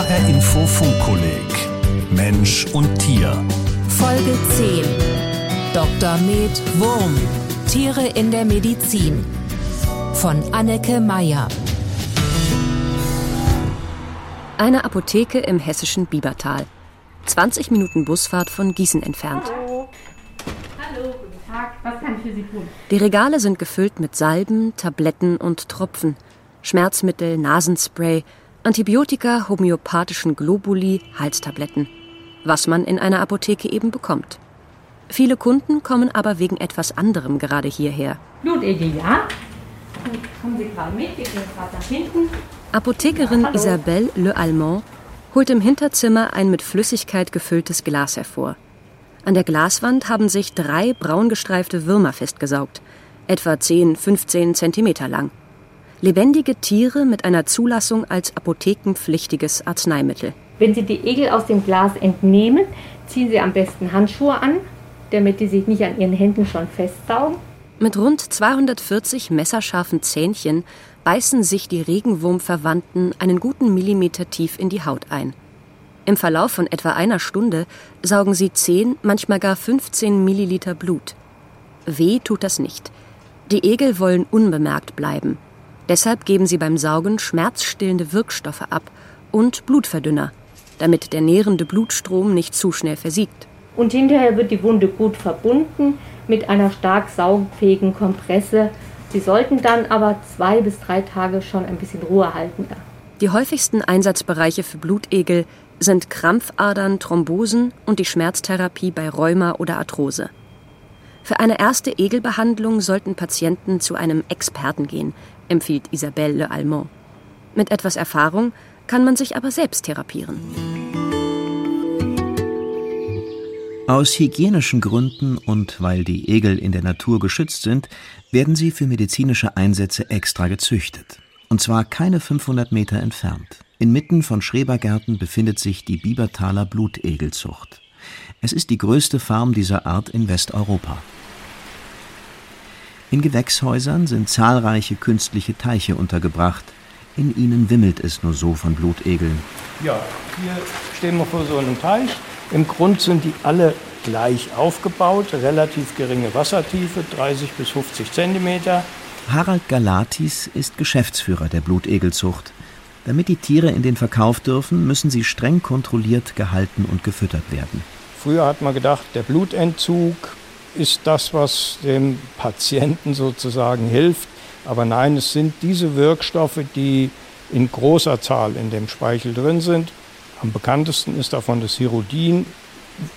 HR Info Funkkolleg Mensch und Tier Folge 10 Dr. Med Wurm Tiere in der Medizin von Anneke Meyer Eine Apotheke im hessischen Biebertal. 20 Minuten Busfahrt von Gießen entfernt. Hallo. Hallo, guten Tag. Was kann ich für Sie tun? Die Regale sind gefüllt mit Salben, Tabletten und Tropfen, Schmerzmittel, Nasenspray, Antibiotika, homöopathischen Globuli, Halstabletten. Was man in einer Apotheke eben bekommt. Viele Kunden kommen aber wegen etwas anderem gerade hierher. Blutegel, ja? Kommen Sie gerade mit, wir gehen gerade nach hinten. Apothekerin Hallo. Isabelle Le Allemand holt im Hinterzimmer ein mit Flüssigkeit gefülltes Glas hervor. An der Glaswand haben sich drei braun gestreifte Würmer festgesaugt, etwa 10, 15 Zentimeter lang. Lebendige Tiere mit einer Zulassung als apothekenpflichtiges Arzneimittel. Wenn Sie die Egel aus dem Glas entnehmen, ziehen Sie am besten Handschuhe an, damit die sich nicht an Ihren Händen schon festsaugen. Mit rund 240 messerscharfen Zähnchen beißen sich die Regenwurmverwandten einen guten Millimeter tief in die Haut ein. Im Verlauf von etwa einer Stunde saugen sie 10, manchmal gar 15 Milliliter Blut. Weh tut das nicht. Die Egel wollen unbemerkt bleiben. Deshalb geben sie beim Saugen schmerzstillende Wirkstoffe ab und Blutverdünner, damit der nährende Blutstrom nicht zu schnell versiegt. Und hinterher wird die Wunde gut verbunden mit einer stark saugfähigen Kompresse. Sie sollten dann aber zwei bis drei Tage schon ein bisschen Ruhe halten. Die häufigsten Einsatzbereiche für Blutegel sind Krampfadern, Thrombosen und die Schmerztherapie bei Rheuma oder Arthrose. Für eine erste Egelbehandlung sollten Patienten zu einem Experten gehen, empfiehlt Isabelle Le Allemand. Mit etwas Erfahrung kann man sich aber selbst therapieren. Aus hygienischen Gründen und weil die Egel in der Natur geschützt sind, werden sie für medizinische Einsätze extra gezüchtet. Und zwar keine 500 Meter entfernt. Inmitten von Schrebergärten befindet sich die Biebertaler Blutegelzucht. Es ist die größte Farm dieser Art in Westeuropa. In Gewächshäusern sind zahlreiche künstliche Teiche untergebracht. In ihnen wimmelt es nur so von Blutegeln. Ja, hier stehen wir vor so einem Teich. Im Grund sind die alle gleich aufgebaut, relativ geringe Wassertiefe, 30 bis 50 Zentimeter. Harald Galatis ist Geschäftsführer der Blutegelzucht. Damit die Tiere in den Verkauf dürfen, müssen sie streng kontrolliert gehalten und gefüttert werden. Früher hat man gedacht, der Blutentzug ist das, was dem Patienten sozusagen hilft. Aber nein, es sind diese Wirkstoffe, die in großer Zahl in dem Speichel drin sind. Am bekanntesten ist davon das Hirodin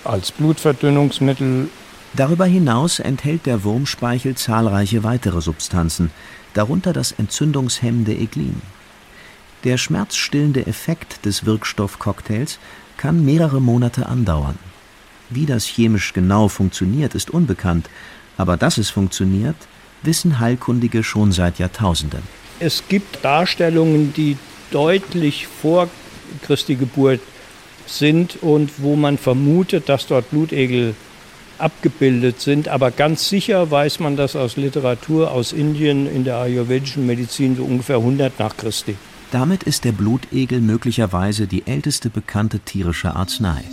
als Blutverdünnungsmittel. Darüber hinaus enthält der Wurmspeichel zahlreiche weitere Substanzen, darunter das entzündungshemmende Eglin. Der schmerzstillende Effekt des Wirkstoffcocktails kann mehrere Monate andauern. Wie das chemisch genau funktioniert, ist unbekannt, aber dass es funktioniert, wissen Heilkundige schon seit Jahrtausenden. Es gibt Darstellungen, die deutlich vor Christi Geburt sind und wo man vermutet, dass dort Blutegel abgebildet sind. Aber ganz sicher weiß man das aus Literatur aus Indien in der ayurvedischen Medizin so ungefähr 100 nach Christi. Damit ist der Blutegel möglicherweise die älteste bekannte tierische Arznei.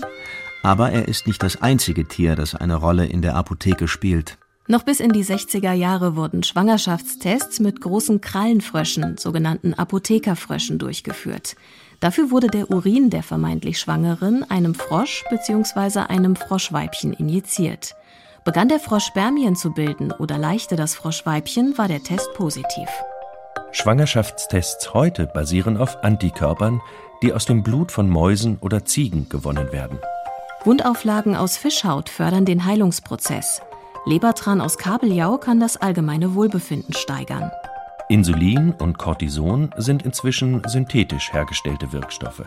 Aber er ist nicht das einzige Tier, das eine Rolle in der Apotheke spielt. Noch bis in die 60er Jahre wurden Schwangerschaftstests mit großen Krallenfröschen, sogenannten Apothekerfröschen, durchgeführt. Dafür wurde der Urin der vermeintlich Schwangeren einem Frosch bzw. einem Froschweibchen injiziert. Begann der Frosch Spermien zu bilden oder leichte das Froschweibchen, war der Test positiv. Schwangerschaftstests heute basieren auf Antikörpern, die aus dem Blut von Mäusen oder Ziegen gewonnen werden. Wundauflagen aus Fischhaut fördern den Heilungsprozess. Lebertran aus Kabeljau kann das allgemeine Wohlbefinden steigern. Insulin und Cortison sind inzwischen synthetisch hergestellte Wirkstoffe,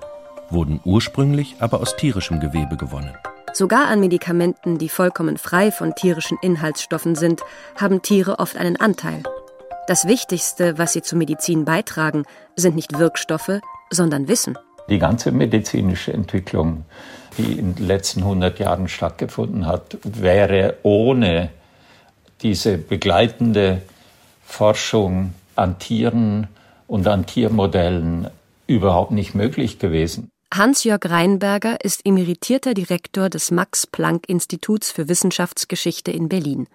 wurden ursprünglich aber aus tierischem Gewebe gewonnen. Sogar an Medikamenten, die vollkommen frei von tierischen Inhaltsstoffen sind, haben Tiere oft einen Anteil. Das Wichtigste, was sie zur Medizin beitragen, sind nicht Wirkstoffe, sondern Wissen. Die ganze medizinische Entwicklung, die in den letzten 100 Jahren stattgefunden hat, wäre ohne diese begleitende Forschung an Tieren und an Tiermodellen überhaupt nicht möglich gewesen. Hans-Jörg Reinberger ist emeritierter Direktor des Max-Planck-Instituts für Wissenschaftsgeschichte in Berlin.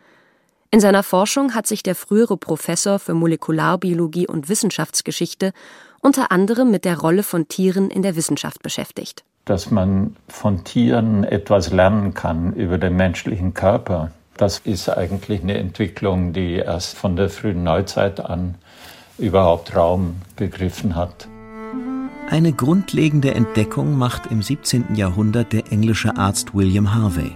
In seiner Forschung hat sich der frühere Professor für Molekularbiologie und Wissenschaftsgeschichte unter anderem mit der Rolle von Tieren in der Wissenschaft beschäftigt. Dass man von Tieren etwas lernen kann über den menschlichen Körper, das ist eigentlich eine Entwicklung, die erst von der frühen Neuzeit an überhaupt Raum begriffen hat. Eine grundlegende Entdeckung macht im 17. Jahrhundert der englische Arzt William Harvey.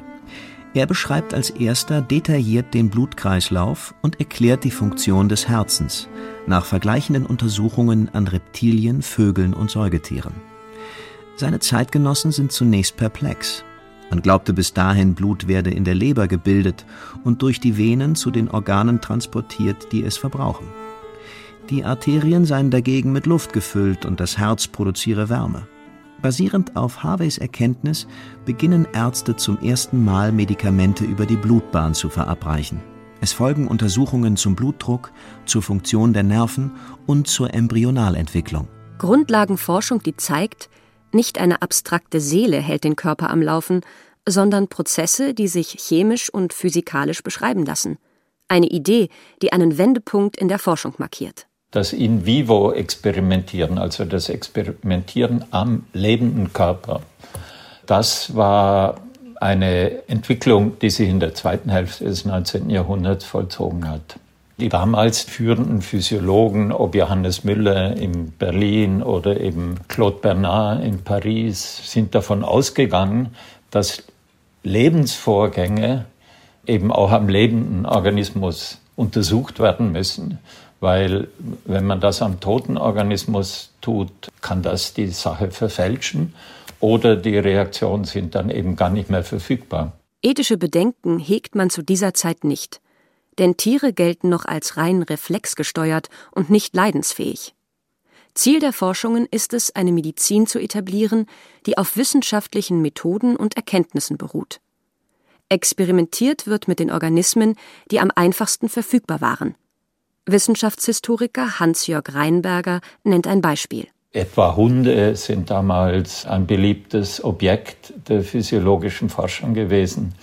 Er beschreibt als erster detailliert den Blutkreislauf und erklärt die Funktion des Herzens nach vergleichenden Untersuchungen an Reptilien, Vögeln und Säugetieren. Seine Zeitgenossen sind zunächst perplex. Man glaubte bis dahin, Blut werde in der Leber gebildet und durch die Venen zu den Organen transportiert, die es verbrauchen. Die Arterien seien dagegen mit Luft gefüllt und das Herz produziere Wärme. Basierend auf Harveys Erkenntnis beginnen Ärzte zum ersten Mal Medikamente über die Blutbahn zu verabreichen. Es folgen Untersuchungen zum Blutdruck, zur Funktion der Nerven und zur Embryonalentwicklung. Grundlagenforschung, die zeigt, nicht eine abstrakte Seele hält den Körper am Laufen, sondern Prozesse, die sich chemisch und physikalisch beschreiben lassen. Eine Idee, die einen Wendepunkt in der Forschung markiert das In vivo Experimentieren, also das Experimentieren am lebenden Körper. Das war eine Entwicklung, die sich in der zweiten Hälfte des 19. Jahrhunderts vollzogen hat. Die damals führenden Physiologen, ob Johannes Müller in Berlin oder eben Claude Bernard in Paris, sind davon ausgegangen, dass Lebensvorgänge eben auch am lebenden Organismus untersucht werden müssen weil wenn man das am toten Organismus tut, kann das die Sache verfälschen oder die Reaktionen sind dann eben gar nicht mehr verfügbar. Ethische Bedenken hegt man zu dieser Zeit nicht, denn Tiere gelten noch als rein reflexgesteuert und nicht leidensfähig. Ziel der Forschungen ist es, eine Medizin zu etablieren, die auf wissenschaftlichen Methoden und Erkenntnissen beruht. Experimentiert wird mit den Organismen, die am einfachsten verfügbar waren, Wissenschaftshistoriker Hans-Jörg Reinberger nennt ein Beispiel. Etwa Hunde sind damals ein beliebtes Objekt der physiologischen Forschung gewesen.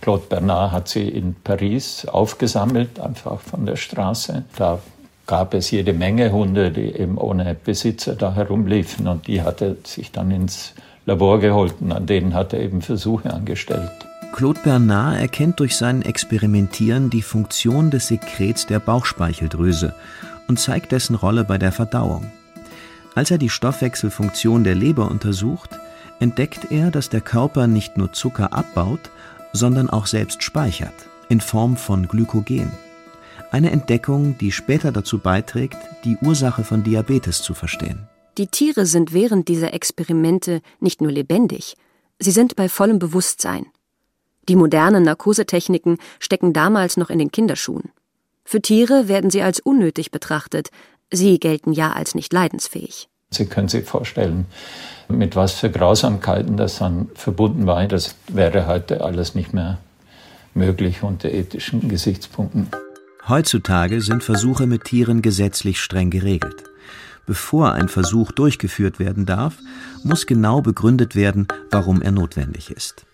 Claude Bernard hat sie in Paris aufgesammelt, einfach von der Straße. Da gab es jede Menge Hunde, die eben ohne Besitzer da herumliefen und die hat er sich dann ins Labor geholt und an denen hat er eben Versuche angestellt. Claude Bernard erkennt durch sein Experimentieren die Funktion des Sekrets der Bauchspeicheldrüse und zeigt dessen Rolle bei der Verdauung. Als er die Stoffwechselfunktion der Leber untersucht, entdeckt er, dass der Körper nicht nur Zucker abbaut, sondern auch selbst speichert, in Form von Glykogen. Eine Entdeckung, die später dazu beiträgt, die Ursache von Diabetes zu verstehen. Die Tiere sind während dieser Experimente nicht nur lebendig, sie sind bei vollem Bewusstsein. Die modernen Narkosetechniken stecken damals noch in den Kinderschuhen. Für Tiere werden sie als unnötig betrachtet, sie gelten ja als nicht leidensfähig. Sie können sich vorstellen, mit was für Grausamkeiten das dann verbunden war. Das wäre heute alles nicht mehr möglich unter ethischen Gesichtspunkten. Heutzutage sind Versuche mit Tieren gesetzlich streng geregelt. Bevor ein Versuch durchgeführt werden darf, muss genau begründet werden, warum er notwendig ist.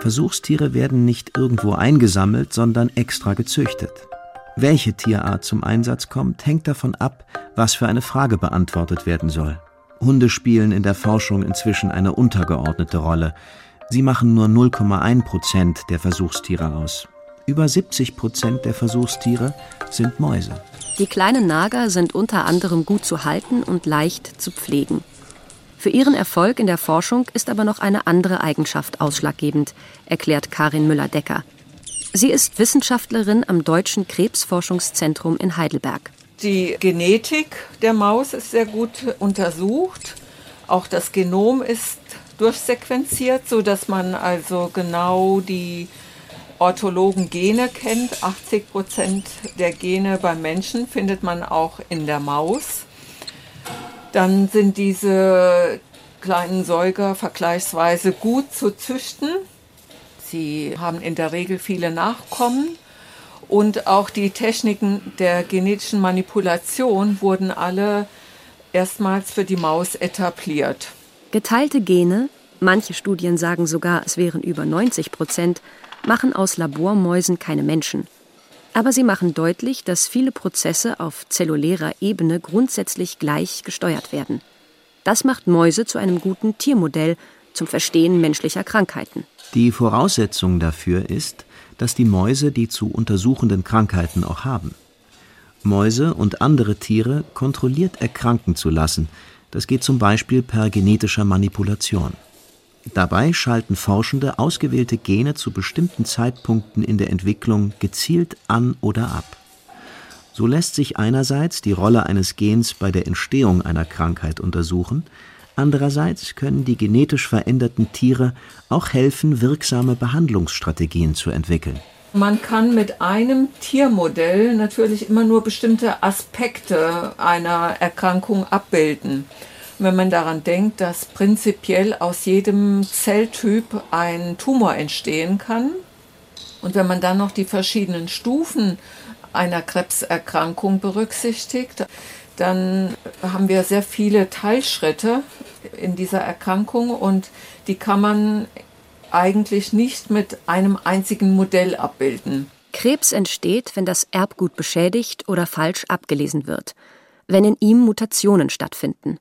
Versuchstiere werden nicht irgendwo eingesammelt, sondern extra gezüchtet. Welche Tierart zum Einsatz kommt, hängt davon ab, was für eine Frage beantwortet werden soll. Hunde spielen in der Forschung inzwischen eine untergeordnete Rolle. Sie machen nur 0,1 Prozent der Versuchstiere aus. Über 70 Prozent der Versuchstiere sind Mäuse. Die kleinen Nager sind unter anderem gut zu halten und leicht zu pflegen. Für ihren Erfolg in der Forschung ist aber noch eine andere Eigenschaft ausschlaggebend, erklärt Karin Müller-Decker. Sie ist Wissenschaftlerin am Deutschen Krebsforschungszentrum in Heidelberg. Die Genetik der Maus ist sehr gut untersucht. Auch das Genom ist durchsequenziert, sodass man also genau die orthologen Gene kennt. 80 Prozent der Gene beim Menschen findet man auch in der Maus. Dann sind diese kleinen Säuger vergleichsweise gut zu züchten. Sie haben in der Regel viele Nachkommen und auch die Techniken der genetischen Manipulation wurden alle erstmals für die Maus etabliert. Geteilte Gene, manche Studien sagen sogar, es wären über 90 Prozent, machen aus Labormäusen keine Menschen. Aber sie machen deutlich, dass viele Prozesse auf zellulärer Ebene grundsätzlich gleich gesteuert werden. Das macht Mäuse zu einem guten Tiermodell zum Verstehen menschlicher Krankheiten. Die Voraussetzung dafür ist, dass die Mäuse die zu untersuchenden Krankheiten auch haben. Mäuse und andere Tiere kontrolliert erkranken zu lassen, das geht zum Beispiel per genetischer Manipulation. Dabei schalten Forschende ausgewählte Gene zu bestimmten Zeitpunkten in der Entwicklung gezielt an oder ab. So lässt sich einerseits die Rolle eines Gens bei der Entstehung einer Krankheit untersuchen, andererseits können die genetisch veränderten Tiere auch helfen, wirksame Behandlungsstrategien zu entwickeln. Man kann mit einem Tiermodell natürlich immer nur bestimmte Aspekte einer Erkrankung abbilden. Wenn man daran denkt, dass prinzipiell aus jedem Zelltyp ein Tumor entstehen kann und wenn man dann noch die verschiedenen Stufen einer Krebserkrankung berücksichtigt, dann haben wir sehr viele Teilschritte in dieser Erkrankung und die kann man eigentlich nicht mit einem einzigen Modell abbilden. Krebs entsteht, wenn das Erbgut beschädigt oder falsch abgelesen wird, wenn in ihm Mutationen stattfinden.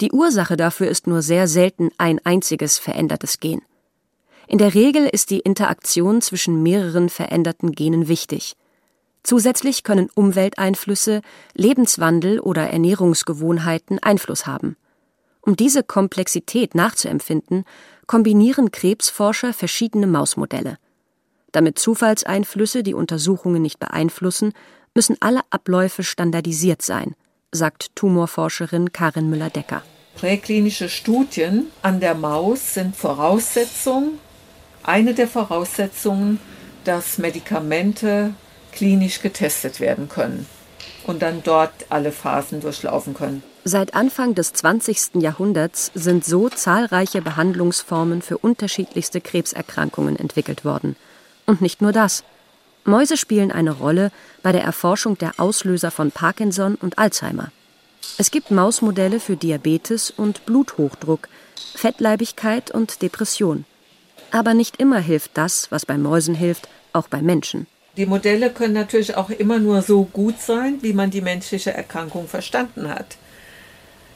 Die Ursache dafür ist nur sehr selten ein einziges verändertes Gen. In der Regel ist die Interaktion zwischen mehreren veränderten Genen wichtig. Zusätzlich können Umwelteinflüsse, Lebenswandel oder Ernährungsgewohnheiten Einfluss haben. Um diese Komplexität nachzuempfinden, kombinieren Krebsforscher verschiedene Mausmodelle. Damit Zufallseinflüsse die Untersuchungen nicht beeinflussen, müssen alle Abläufe standardisiert sein sagt Tumorforscherin Karin Müller-Decker. Präklinische Studien an der Maus sind Voraussetzung, eine der Voraussetzungen, dass Medikamente klinisch getestet werden können und dann dort alle Phasen durchlaufen können. Seit Anfang des 20. Jahrhunderts sind so zahlreiche Behandlungsformen für unterschiedlichste Krebserkrankungen entwickelt worden. Und nicht nur das. Mäuse spielen eine Rolle bei der Erforschung der Auslöser von Parkinson und Alzheimer. Es gibt Mausmodelle für Diabetes und Bluthochdruck, Fettleibigkeit und Depression. Aber nicht immer hilft das, was bei Mäusen hilft, auch bei Menschen. Die Modelle können natürlich auch immer nur so gut sein, wie man die menschliche Erkrankung verstanden hat.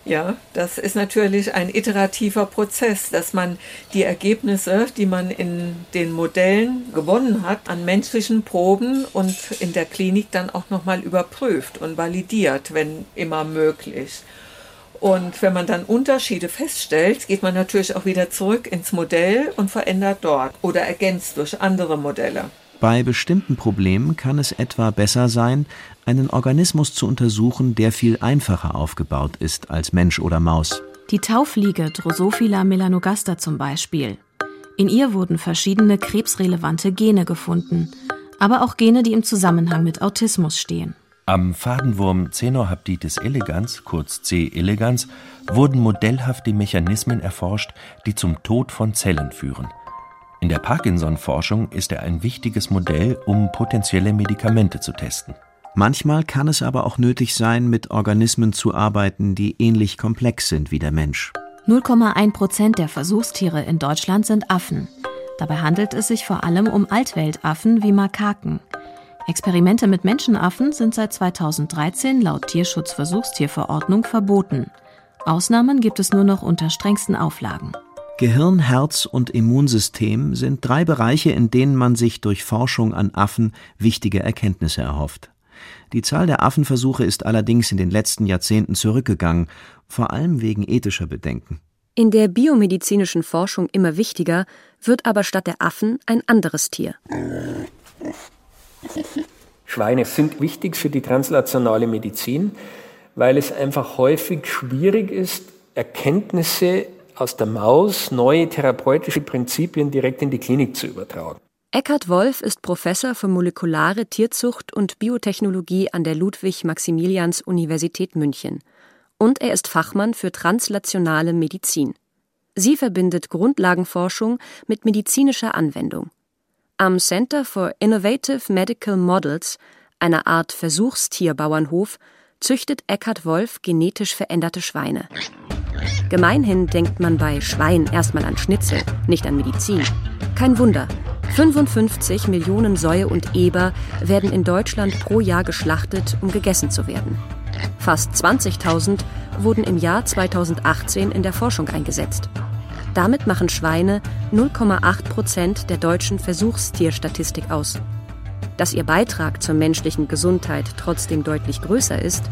Ja, das ist natürlich ein iterativer Prozess, dass man die Ergebnisse, die man in den Modellen gewonnen hat, an menschlichen Proben und in der Klinik dann auch nochmal überprüft und validiert, wenn immer möglich. Und wenn man dann Unterschiede feststellt, geht man natürlich auch wieder zurück ins Modell und verändert dort oder ergänzt durch andere Modelle. Bei bestimmten Problemen kann es etwa besser sein, einen Organismus zu untersuchen, der viel einfacher aufgebaut ist als Mensch oder Maus. Die Taufliege Drosophila melanogaster zum Beispiel. In ihr wurden verschiedene krebsrelevante Gene gefunden, aber auch Gene, die im Zusammenhang mit Autismus stehen. Am Fadenwurm Cenorhabditis elegans, kurz C. elegans, wurden modellhaft die Mechanismen erforscht, die zum Tod von Zellen führen. In der Parkinson-Forschung ist er ein wichtiges Modell, um potenzielle Medikamente zu testen. Manchmal kann es aber auch nötig sein, mit Organismen zu arbeiten, die ähnlich komplex sind wie der Mensch. 0,1 Prozent der Versuchstiere in Deutschland sind Affen. Dabei handelt es sich vor allem um Altweltaffen wie Makaken. Experimente mit Menschenaffen sind seit 2013 laut Tierschutzversuchstierverordnung verboten. Ausnahmen gibt es nur noch unter strengsten Auflagen. Gehirn, Herz und Immunsystem sind drei Bereiche, in denen man sich durch Forschung an Affen wichtige Erkenntnisse erhofft. Die Zahl der Affenversuche ist allerdings in den letzten Jahrzehnten zurückgegangen, vor allem wegen ethischer Bedenken. In der biomedizinischen Forschung immer wichtiger wird aber statt der Affen ein anderes Tier. Schweine sind wichtig für die translationale Medizin, weil es einfach häufig schwierig ist, Erkenntnisse aus der Maus neue therapeutische Prinzipien direkt in die Klinik zu übertragen. Eckhard Wolf ist Professor für molekulare Tierzucht und Biotechnologie an der Ludwig-Maximilians-Universität München. Und er ist Fachmann für translationale Medizin. Sie verbindet Grundlagenforschung mit medizinischer Anwendung. Am Center for Innovative Medical Models, einer Art Versuchstierbauernhof, züchtet Eckhard Wolf genetisch veränderte Schweine. Gemeinhin denkt man bei Schwein erstmal an Schnitzel, nicht an Medizin. Kein Wunder. 55 Millionen Säue und Eber werden in Deutschland pro Jahr geschlachtet, um gegessen zu werden. Fast 20.000 wurden im Jahr 2018 in der Forschung eingesetzt. Damit machen Schweine 0,8 Prozent der deutschen Versuchstierstatistik aus. Dass ihr Beitrag zur menschlichen Gesundheit trotzdem deutlich größer ist,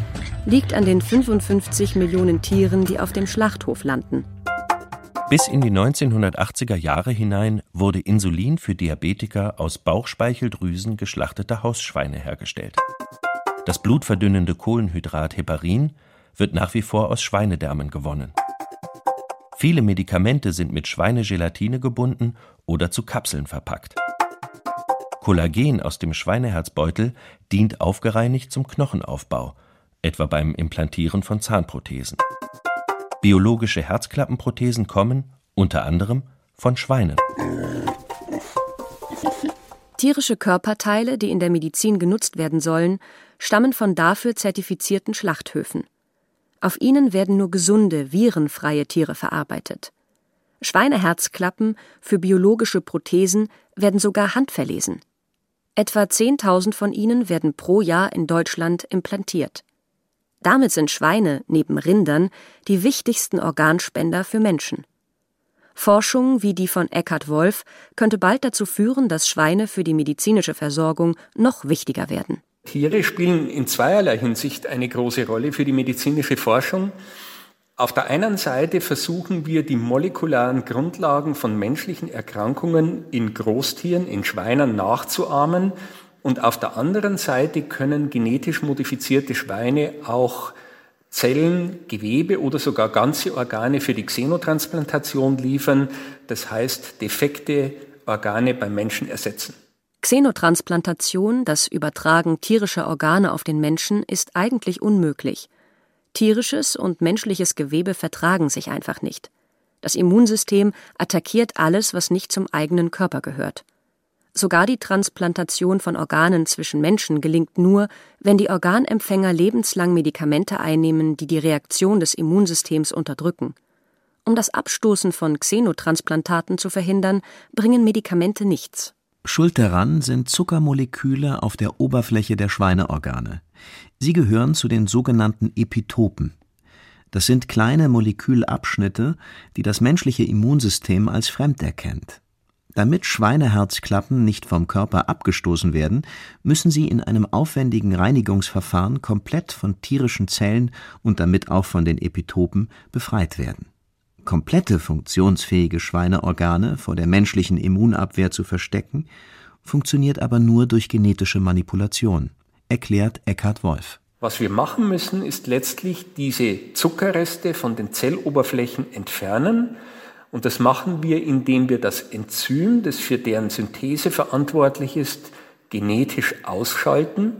liegt an den 55 Millionen Tieren, die auf dem Schlachthof landen. Bis in die 1980er Jahre hinein wurde Insulin für Diabetiker aus Bauchspeicheldrüsen geschlachteter Hausschweine hergestellt. Das blutverdünnende Kohlenhydrat Heparin wird nach wie vor aus Schweinedärmen gewonnen. Viele Medikamente sind mit Schweinegelatine gebunden oder zu Kapseln verpackt. Kollagen aus dem Schweineherzbeutel dient aufgereinigt zum Knochenaufbau, etwa beim Implantieren von Zahnprothesen. Biologische Herzklappenprothesen kommen, unter anderem, von Schweinen. Tierische Körperteile, die in der Medizin genutzt werden sollen, stammen von dafür zertifizierten Schlachthöfen. Auf ihnen werden nur gesunde, virenfreie Tiere verarbeitet. Schweineherzklappen für biologische Prothesen werden sogar handverlesen. Etwa 10.000 von ihnen werden pro Jahr in Deutschland implantiert. Damit sind Schweine neben Rindern die wichtigsten Organspender für Menschen. Forschung wie die von Eckhard Wolf könnte bald dazu führen, dass Schweine für die medizinische Versorgung noch wichtiger werden. Tiere spielen in zweierlei Hinsicht eine große Rolle für die medizinische Forschung. Auf der einen Seite versuchen wir, die molekularen Grundlagen von menschlichen Erkrankungen in Großtieren, in Schweinen nachzuahmen und auf der anderen Seite können genetisch modifizierte Schweine auch Zellen, Gewebe oder sogar ganze Organe für die Xenotransplantation liefern, das heißt defekte Organe beim Menschen ersetzen. Xenotransplantation, das Übertragen tierischer Organe auf den Menschen, ist eigentlich unmöglich. Tierisches und menschliches Gewebe vertragen sich einfach nicht. Das Immunsystem attackiert alles, was nicht zum eigenen Körper gehört. Sogar die Transplantation von Organen zwischen Menschen gelingt nur, wenn die Organempfänger lebenslang Medikamente einnehmen, die die Reaktion des Immunsystems unterdrücken. Um das Abstoßen von Xenotransplantaten zu verhindern, bringen Medikamente nichts. Schuld daran sind Zuckermoleküle auf der Oberfläche der Schweineorgane. Sie gehören zu den sogenannten Epitopen. Das sind kleine Molekülabschnitte, die das menschliche Immunsystem als fremd erkennt. Damit Schweineherzklappen nicht vom Körper abgestoßen werden, müssen sie in einem aufwendigen Reinigungsverfahren komplett von tierischen Zellen und damit auch von den Epitopen befreit werden. Komplette funktionsfähige Schweineorgane vor der menschlichen Immunabwehr zu verstecken, funktioniert aber nur durch genetische Manipulation, erklärt Eckhard Wolf. Was wir machen müssen, ist letztlich diese Zuckerreste von den Zelloberflächen entfernen und das machen wir, indem wir das Enzym, das für deren Synthese verantwortlich ist, genetisch ausschalten.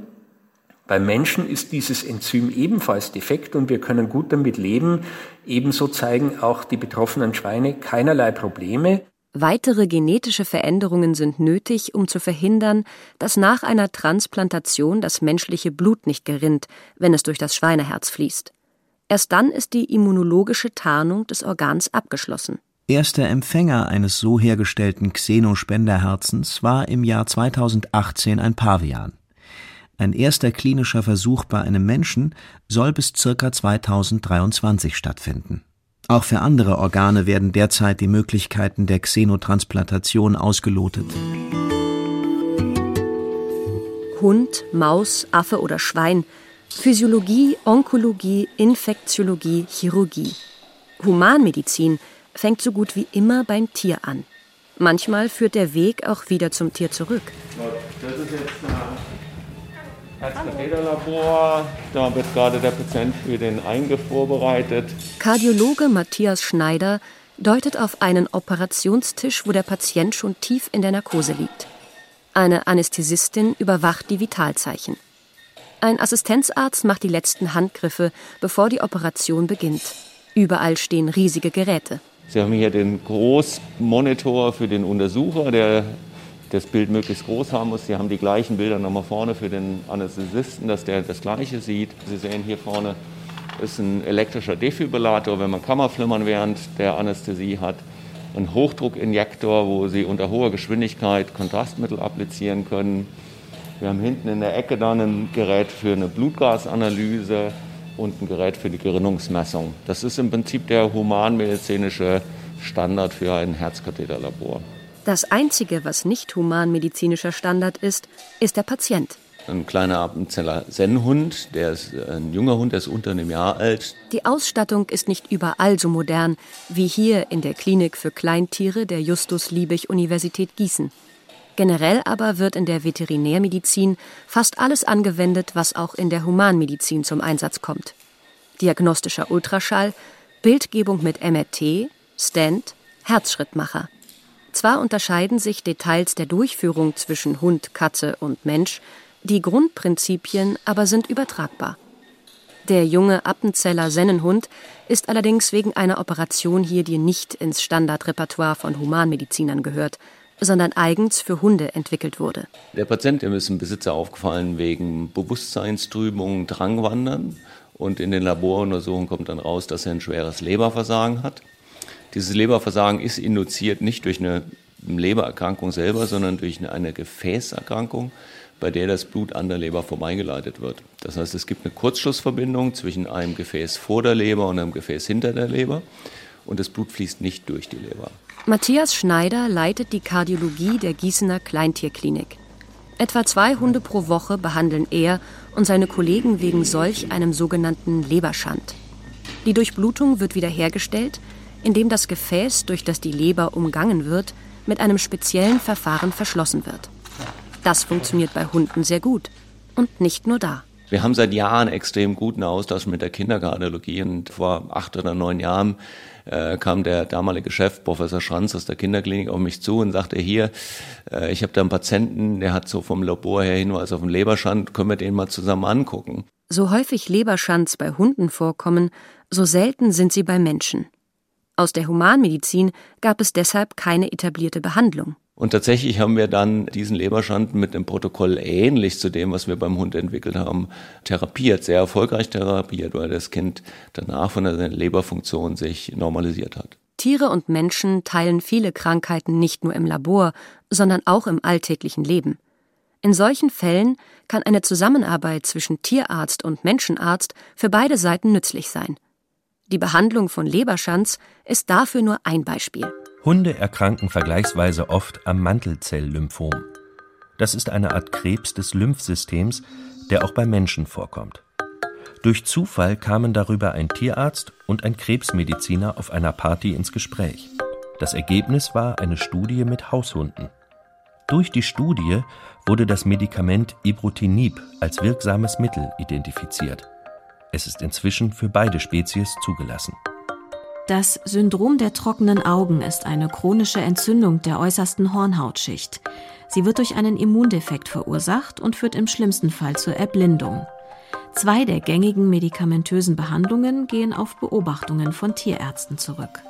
Bei Menschen ist dieses Enzym ebenfalls defekt und wir können gut damit leben. Ebenso zeigen auch die betroffenen Schweine keinerlei Probleme. Weitere genetische Veränderungen sind nötig, um zu verhindern, dass nach einer Transplantation das menschliche Blut nicht gerinnt, wenn es durch das Schweineherz fließt. Erst dann ist die immunologische Tarnung des Organs abgeschlossen. Erster Empfänger eines so hergestellten Xenospenderherzens war im Jahr 2018 ein Pavian. Ein erster klinischer Versuch bei einem Menschen soll bis circa 2023 stattfinden. Auch für andere Organe werden derzeit die Möglichkeiten der Xenotransplantation ausgelotet. Hund, Maus, Affe oder Schwein. Physiologie, Onkologie, Infektiologie, Chirurgie. Humanmedizin – fängt so gut wie immer beim Tier an. Manchmal führt der Weg auch wieder zum Tier zurück. Das ist jetzt Herzkatheterlabor. Da wird gerade der Patient für den Eingriff vorbereitet. Kardiologe Matthias Schneider deutet auf einen Operationstisch, wo der Patient schon tief in der Narkose liegt. Eine Anästhesistin überwacht die Vitalzeichen. Ein Assistenzarzt macht die letzten Handgriffe, bevor die Operation beginnt. Überall stehen riesige Geräte. Sie haben hier den Großmonitor für den Untersucher, der das Bild möglichst groß haben muss. Sie haben die gleichen Bilder nochmal vorne für den Anästhesisten, dass der das Gleiche sieht. Sie sehen hier vorne ist ein elektrischer Defibrillator, wenn man Kammerflimmern während der Anästhesie hat. Ein Hochdruckinjektor, wo Sie unter hoher Geschwindigkeit Kontrastmittel applizieren können. Wir haben hinten in der Ecke dann ein Gerät für eine Blutgasanalyse und ein Gerät für die Gerinnungsmessung. Das ist im Prinzip der humanmedizinische Standard für ein Herzkatheterlabor. Das Einzige, was nicht humanmedizinischer Standard ist, ist der Patient. Ein kleiner Appenzeller Sennhund, der ist ein junger Hund, der ist unter einem Jahr alt. Die Ausstattung ist nicht überall so modern wie hier in der Klinik für Kleintiere der Justus-Liebig-Universität Gießen. Generell aber wird in der Veterinärmedizin fast alles angewendet, was auch in der Humanmedizin zum Einsatz kommt. Diagnostischer Ultraschall, Bildgebung mit MRT, Stent, Herzschrittmacher. Zwar unterscheiden sich Details der Durchführung zwischen Hund, Katze und Mensch, die Grundprinzipien aber sind übertragbar. Der junge Appenzeller Sennenhund ist allerdings wegen einer Operation hier, die nicht ins Standardrepertoire von Humanmedizinern gehört, sondern eigens für Hunde entwickelt wurde. Der Patient ist dem Besitzer aufgefallen wegen Bewusstseinstrübungen, Drangwandern. Und in den Laboruntersuchungen kommt dann raus, dass er ein schweres Leberversagen hat. Dieses Leberversagen ist induziert nicht durch eine Lebererkrankung selber, sondern durch eine Gefäßerkrankung, bei der das Blut an der Leber vorbeigeleitet wird. Das heißt, es gibt eine Kurzschlussverbindung zwischen einem Gefäß vor der Leber und einem Gefäß hinter der Leber und das Blut fließt nicht durch die Leber. Matthias Schneider leitet die Kardiologie der Gießener Kleintierklinik. Etwa zwei Hunde pro Woche behandeln er und seine Kollegen wegen solch einem sogenannten Leberschand. Die Durchblutung wird wiederhergestellt, indem das Gefäß, durch das die Leber umgangen wird, mit einem speziellen Verfahren verschlossen wird. Das funktioniert bei Hunden sehr gut. Und nicht nur da. Wir haben seit Jahren extrem guten Austausch mit der Kinderkardiologie und vor acht oder neun Jahren äh, kam der damalige Chef, Professor Schranz aus der Kinderklinik, auf mich zu und sagte, hier, äh, ich habe da einen Patienten, der hat so vom Labor her Hinweis auf einen Leberschand, können wir den mal zusammen angucken. So häufig Leberschands bei Hunden vorkommen, so selten sind sie bei Menschen. Aus der Humanmedizin gab es deshalb keine etablierte Behandlung. Und tatsächlich haben wir dann diesen Leberschand mit einem Protokoll ähnlich zu dem, was wir beim Hund entwickelt haben, therapiert, sehr erfolgreich therapiert, weil das Kind danach von der Leberfunktion sich normalisiert hat. Tiere und Menschen teilen viele Krankheiten nicht nur im Labor, sondern auch im alltäglichen Leben. In solchen Fällen kann eine Zusammenarbeit zwischen Tierarzt und Menschenarzt für beide Seiten nützlich sein. Die Behandlung von Leberschanz ist dafür nur ein Beispiel. Hunde erkranken vergleichsweise oft am Mantelzell-Lymphom. Das ist eine Art Krebs des Lymphsystems, der auch bei Menschen vorkommt. Durch Zufall kamen darüber ein Tierarzt und ein Krebsmediziner auf einer Party ins Gespräch. Das Ergebnis war eine Studie mit Haushunden. Durch die Studie wurde das Medikament Ibrutinib als wirksames Mittel identifiziert. Es ist inzwischen für beide Spezies zugelassen. Das Syndrom der trockenen Augen ist eine chronische Entzündung der äußersten Hornhautschicht. Sie wird durch einen Immundefekt verursacht und führt im schlimmsten Fall zur Erblindung. Zwei der gängigen medikamentösen Behandlungen gehen auf Beobachtungen von Tierärzten zurück.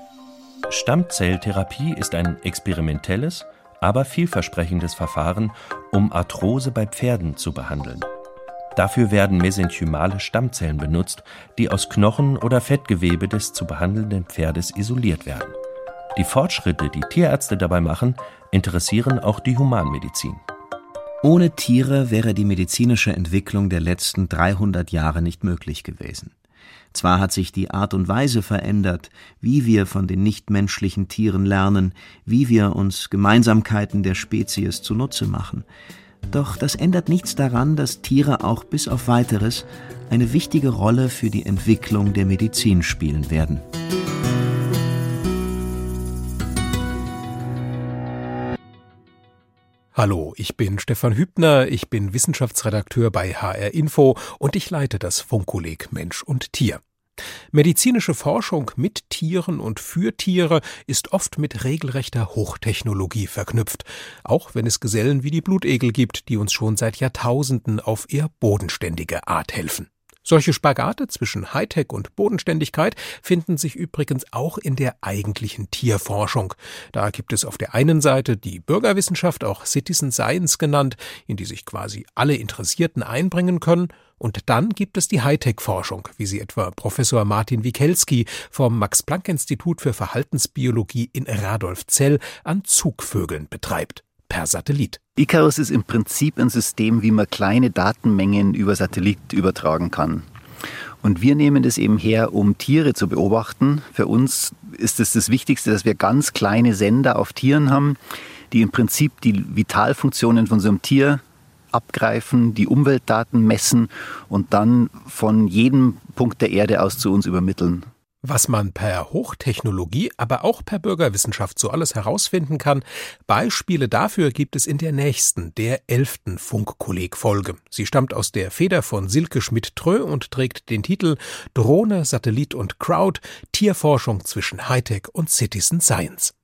Stammzelltherapie ist ein experimentelles, aber vielversprechendes Verfahren, um Arthrose bei Pferden zu behandeln. Dafür werden mesenchymale Stammzellen benutzt, die aus Knochen oder Fettgewebe des zu behandelnden Pferdes isoliert werden. Die Fortschritte, die Tierärzte dabei machen, interessieren auch die Humanmedizin. Ohne Tiere wäre die medizinische Entwicklung der letzten 300 Jahre nicht möglich gewesen. Zwar hat sich die Art und Weise verändert, wie wir von den nichtmenschlichen Tieren lernen, wie wir uns Gemeinsamkeiten der Spezies zunutze machen, doch das ändert nichts daran, dass Tiere auch bis auf weiteres eine wichtige Rolle für die Entwicklung der Medizin spielen werden. Hallo, ich bin Stefan Hübner, ich bin Wissenschaftsredakteur bei HR Info und ich leite das Funkkolleg Mensch und Tier. Medizinische Forschung mit Tieren und für Tiere ist oft mit regelrechter Hochtechnologie verknüpft, auch wenn es Gesellen wie die Blutegel gibt, die uns schon seit Jahrtausenden auf eher bodenständige Art helfen. Solche Spagate zwischen Hightech und Bodenständigkeit finden sich übrigens auch in der eigentlichen Tierforschung. Da gibt es auf der einen Seite die Bürgerwissenschaft, auch Citizen Science genannt, in die sich quasi alle Interessierten einbringen können, und dann gibt es die Hightech-Forschung, wie sie etwa Professor Martin Wikelski vom Max-Planck-Institut für Verhaltensbiologie in Radolfzell an Zugvögeln betreibt per Satellit. Icarus ist im Prinzip ein System, wie man kleine Datenmengen über Satellit übertragen kann. Und wir nehmen das eben her, um Tiere zu beobachten. Für uns ist es das Wichtigste, dass wir ganz kleine Sender auf Tieren haben, die im Prinzip die Vitalfunktionen von so einem Tier abgreifen, die Umweltdaten messen und dann von jedem Punkt der Erde aus zu uns übermitteln. Was man per Hochtechnologie, aber auch per Bürgerwissenschaft so alles herausfinden kann, Beispiele dafür gibt es in der nächsten, der elften Funkkolleg-Folge. Sie stammt aus der Feder von Silke Schmidt-Trö und trägt den Titel Drohne, Satellit und Crowd, Tierforschung zwischen Hightech und Citizen Science.